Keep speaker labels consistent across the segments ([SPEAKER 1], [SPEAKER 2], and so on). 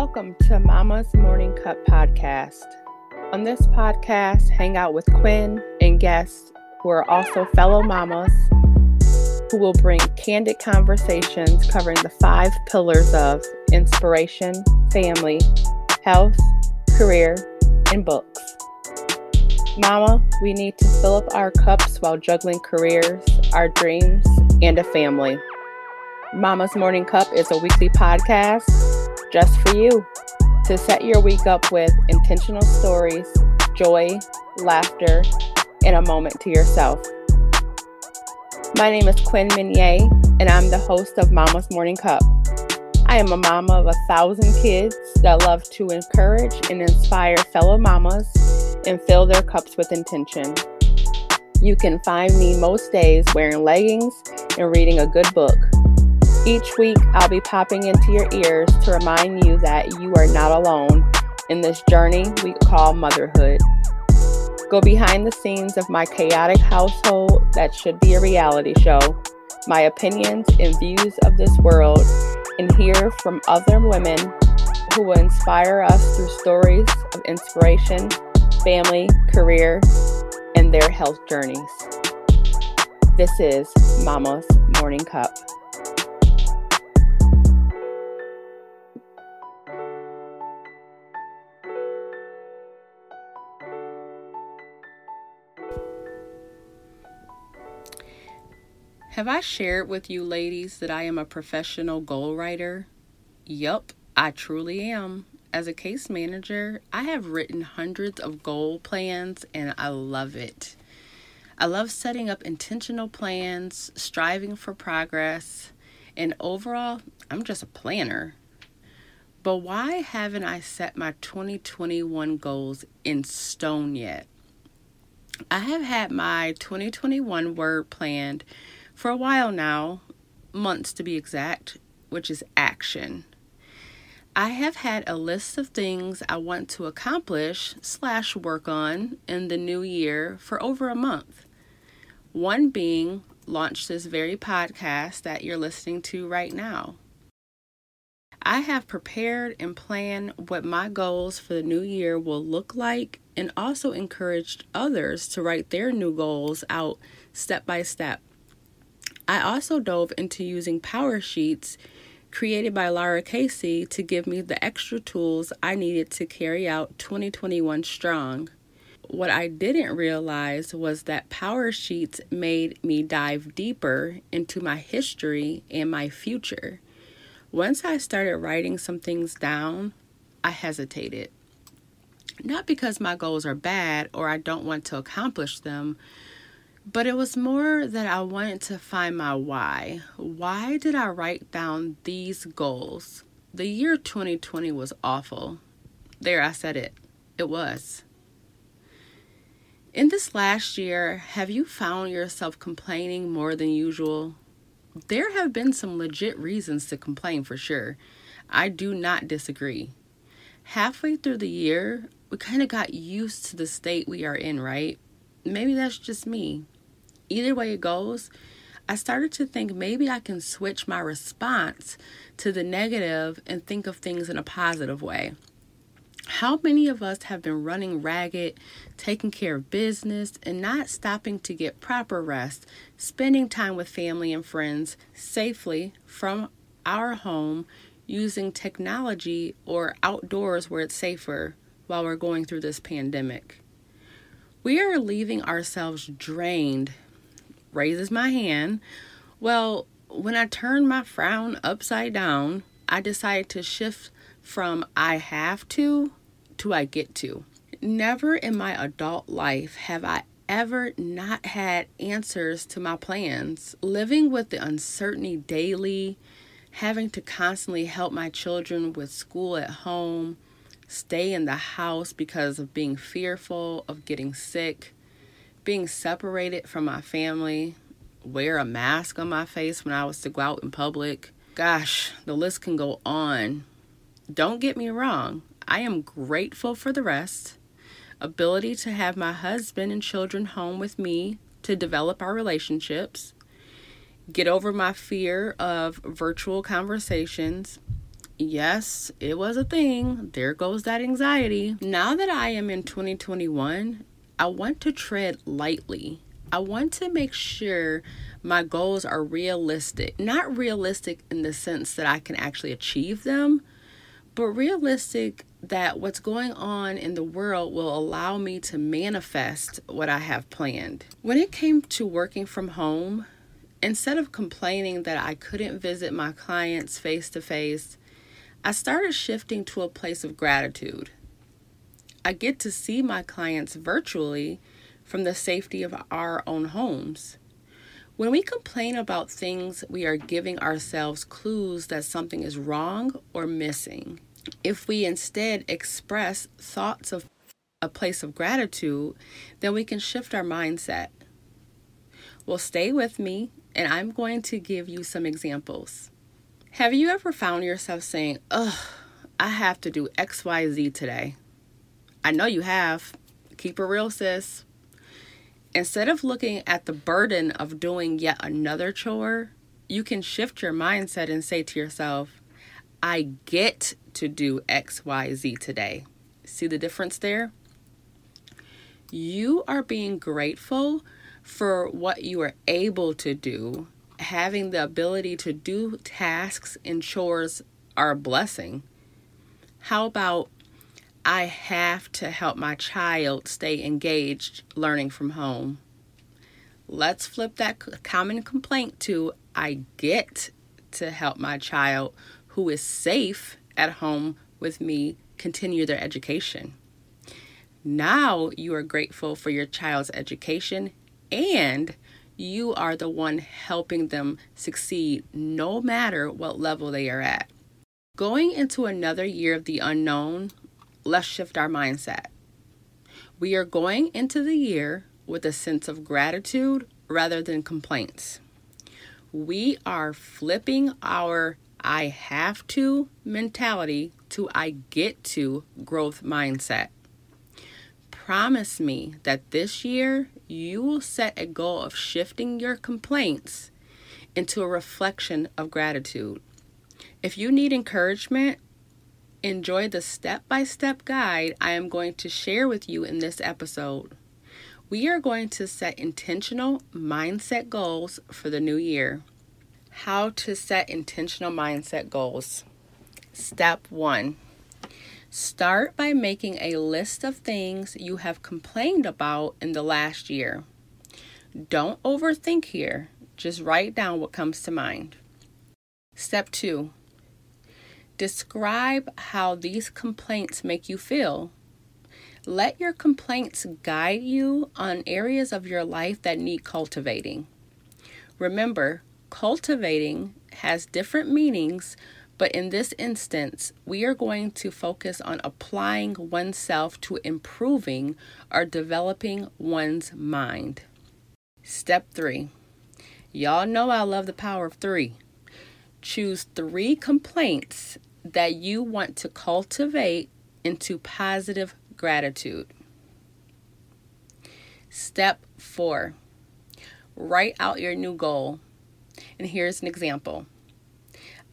[SPEAKER 1] Welcome to Mama's Morning Cup podcast. On this podcast, hang out with Quinn and guests who are also fellow mamas who will bring candid conversations covering the five pillars of inspiration, family, health, career, and books. Mama, we need to fill up our cups while juggling careers, our dreams, and a family. Mama's Morning Cup is a weekly podcast just for you to set your week up with intentional stories, joy, laughter, and a moment to yourself. My name is Quinn Minier, and I'm the host of Mama's Morning Cup. I am a mama of a thousand kids that love to encourage and inspire fellow mamas and fill their cups with intention. You can find me most days wearing leggings and reading a good book. Each week, I'll be popping into your ears to remind you that you are not alone in this journey we call motherhood. Go behind the scenes of my chaotic household that should be a reality show, my opinions and views of this world, and hear from other women who will inspire us through stories of inspiration, family, career, and their health journeys. This is Mama's Morning Cup. Have I shared with you ladies that I am a professional goal writer? Yup, I truly am. As a case manager, I have written hundreds of goal plans and I love it. I love setting up intentional plans, striving for progress, and overall, I'm just a planner. But why haven't I set my 2021 goals in stone yet? I have had my 2021 word planned for a while now, months to be exact, which is action. I have had a list of things I want to accomplish slash work on in the new year for over a month. One being launch this very podcast that you're listening to right now. I have prepared and planned what my goals for the new year will look like and also encouraged others to write their new goals out step by step. I also dove into using Power Sheets created by Lara Casey to give me the extra tools I needed to carry out 2021 strong. What I didn't realize was that Power Sheets made me dive deeper into my history and my future. Once I started writing some things down, I hesitated. Not because my goals are bad or I don't want to accomplish them, but it was more that I wanted to find my why. Why did I write down these goals? The year 2020 was awful. There, I said it. It was. In this last year, have you found yourself complaining more than usual? There have been some legit reasons to complain for sure. I do not disagree. Halfway through the year, we kind of got used to the state we are in, right? Maybe that's just me either way it goes, I started to think maybe I can switch my response to the negative and think of things in a positive way. How many of us have been running ragged, taking care of business, and not stopping to get proper rest, spending time with family and friends safely from our home using technology or outdoors where it's safer while we're going through this pandemic? We are leaving ourselves drained raises my hand. Well, when I turned my frown upside down, I decided to shift from I have to to I get to. Never in my adult life have I ever not had answers to my plans. Living with the uncertainty daily, having to constantly help my children with school at home, stay in the house because of being fearful of getting sick, being separated from my family, wear a mask on my face when I was to go out in public. Gosh, the list can go on. Don't get me wrong, I am grateful for the rest. Ability to have my husband and children home with me to develop our relationships, get over my fear of virtual conversations, Yes, it was a thing. There goes that anxiety. Now that I am in 2021, I want to tread lightly. I want to make sure my goals are realistic. Not realistic in the sense that I can actually achieve them, but realistic that what's going on in the world will allow me to manifest what I have planned. When it came to working from home, instead of complaining that I couldn't visit my clients face to face, I started shifting to a place of gratitude. I get to see my clients virtually from the safety of our own homes. When we complain about things, we are giving ourselves clues that something is wrong or missing. If we instead express thoughts of a place of gratitude, then we can shift our mindset. Well, stay with me, and I'm going to give you some examples. Have you ever found yourself saying, Ugh, I have to do XYZ today? I know you have. Keep it real, sis. Instead of looking at the burden of doing yet another chore, you can shift your mindset and say to yourself, I get to do XYZ today. See the difference there? You are being grateful for what you are able to do having the ability to do tasks and chores are a blessing. How about I have to help my child stay engaged learning from home? Let's flip that common complaint to I get to help my child who is safe at home with me continue their education. Now you are grateful for your child's education and you are the one helping them succeed no matter what level they are at. Going into another year of the unknown, let's shift our mindset. We are going into the year with a sense of gratitude rather than complaints. We are flipping our I have to mentality to I get to growth mindset promise me that this year you will set a goal of shifting your complaints into a reflection of gratitude. If you need encouragement, enjoy the step by step guide I am going to share with you in this episode. We are going to set intentional mindset goals for the new year. How to set intentional mindset goals. Step one Start by making a list of things you have complained about in the last year. Don't overthink here, just write down what comes to mind. Step two Describe how these complaints make you feel. Let your complaints guide you on areas of your life that need cultivating. Remember, cultivating has different meanings but in this instance, we are going to focus on applying oneself to improving or developing one's mind. Step three. Y'all know I love the power of three. Choose three complaints that you want to cultivate into positive gratitude. Step four. Write out your new goal. And here's an example.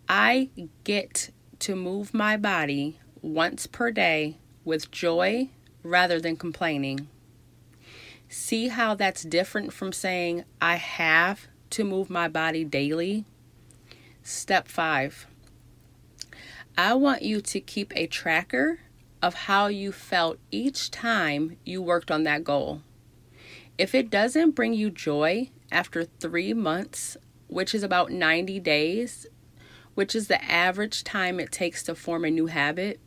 [SPEAKER 1] I get to move my body once per day with joy rather than complaining. See how that's different from saying I have to move my body daily? Step five. I want you to keep a tracker of how you felt each time you worked on that goal. If it doesn't bring you joy after three months, which is about 90 days, which is the average time it takes to form a new habit,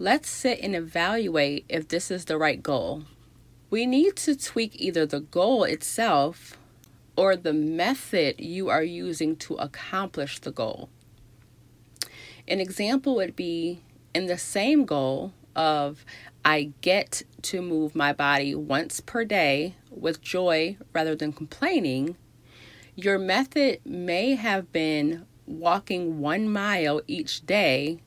[SPEAKER 1] let's sit and evaluate if this is the right goal. We need to tweak either the goal itself or the method you are using to accomplish the goal. An example would be in the same goal of I get to move my body once per day with joy rather than complaining. Your method may have been walking one mile each day,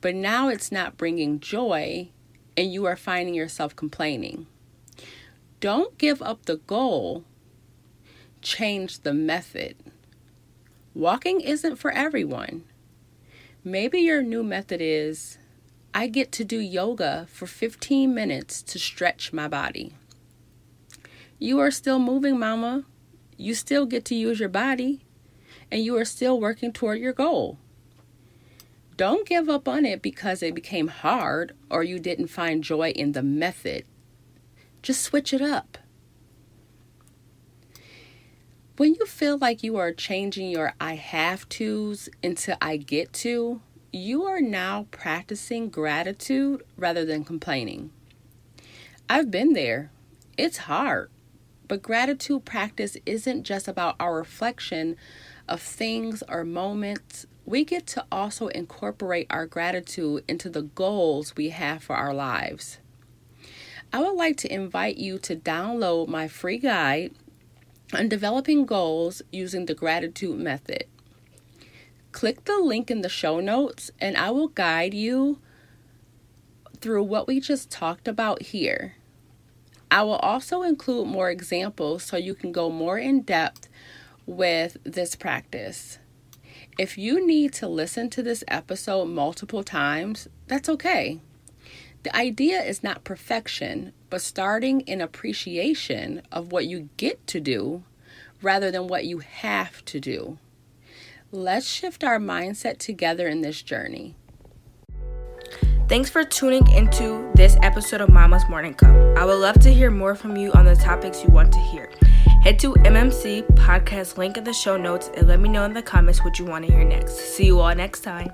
[SPEAKER 1] but now it's not bringing joy and you are finding yourself complaining. Don't give up the goal, change the method. Walking isn't for everyone. Maybe your new method is I get to do yoga for 15 minutes to stretch my body. You are still moving, mama. You still get to use your body, and you are still working toward your goal. Don't give up on it because it became hard or you didn't find joy in the method. Just switch it up. When you feel like you are changing your I have to's into I get to, you are now practicing gratitude rather than complaining. I've been there. It's hard. But gratitude practice isn't just about our reflection of things or moments we get to also incorporate our gratitude into the goals we have for our lives. I would like to invite you to download my free guide on developing goals using the gratitude method. Click the link in the show notes and I will guide you through what we just talked about here. I will also include more examples so you can go more in depth with this practice. If you need to listen to this episode multiple times, that's okay. The idea is not perfection, but starting in appreciation of what you get to do rather than what you have to do. Let's shift our mindset together in this journey.
[SPEAKER 2] Thanks for tuning into this episode of Mama's Morning Cup. I would love to hear more from you on the topics you want to hear. Head to MMC podcast link in the show notes and let me know in the comments what you want to hear next. See you all next time.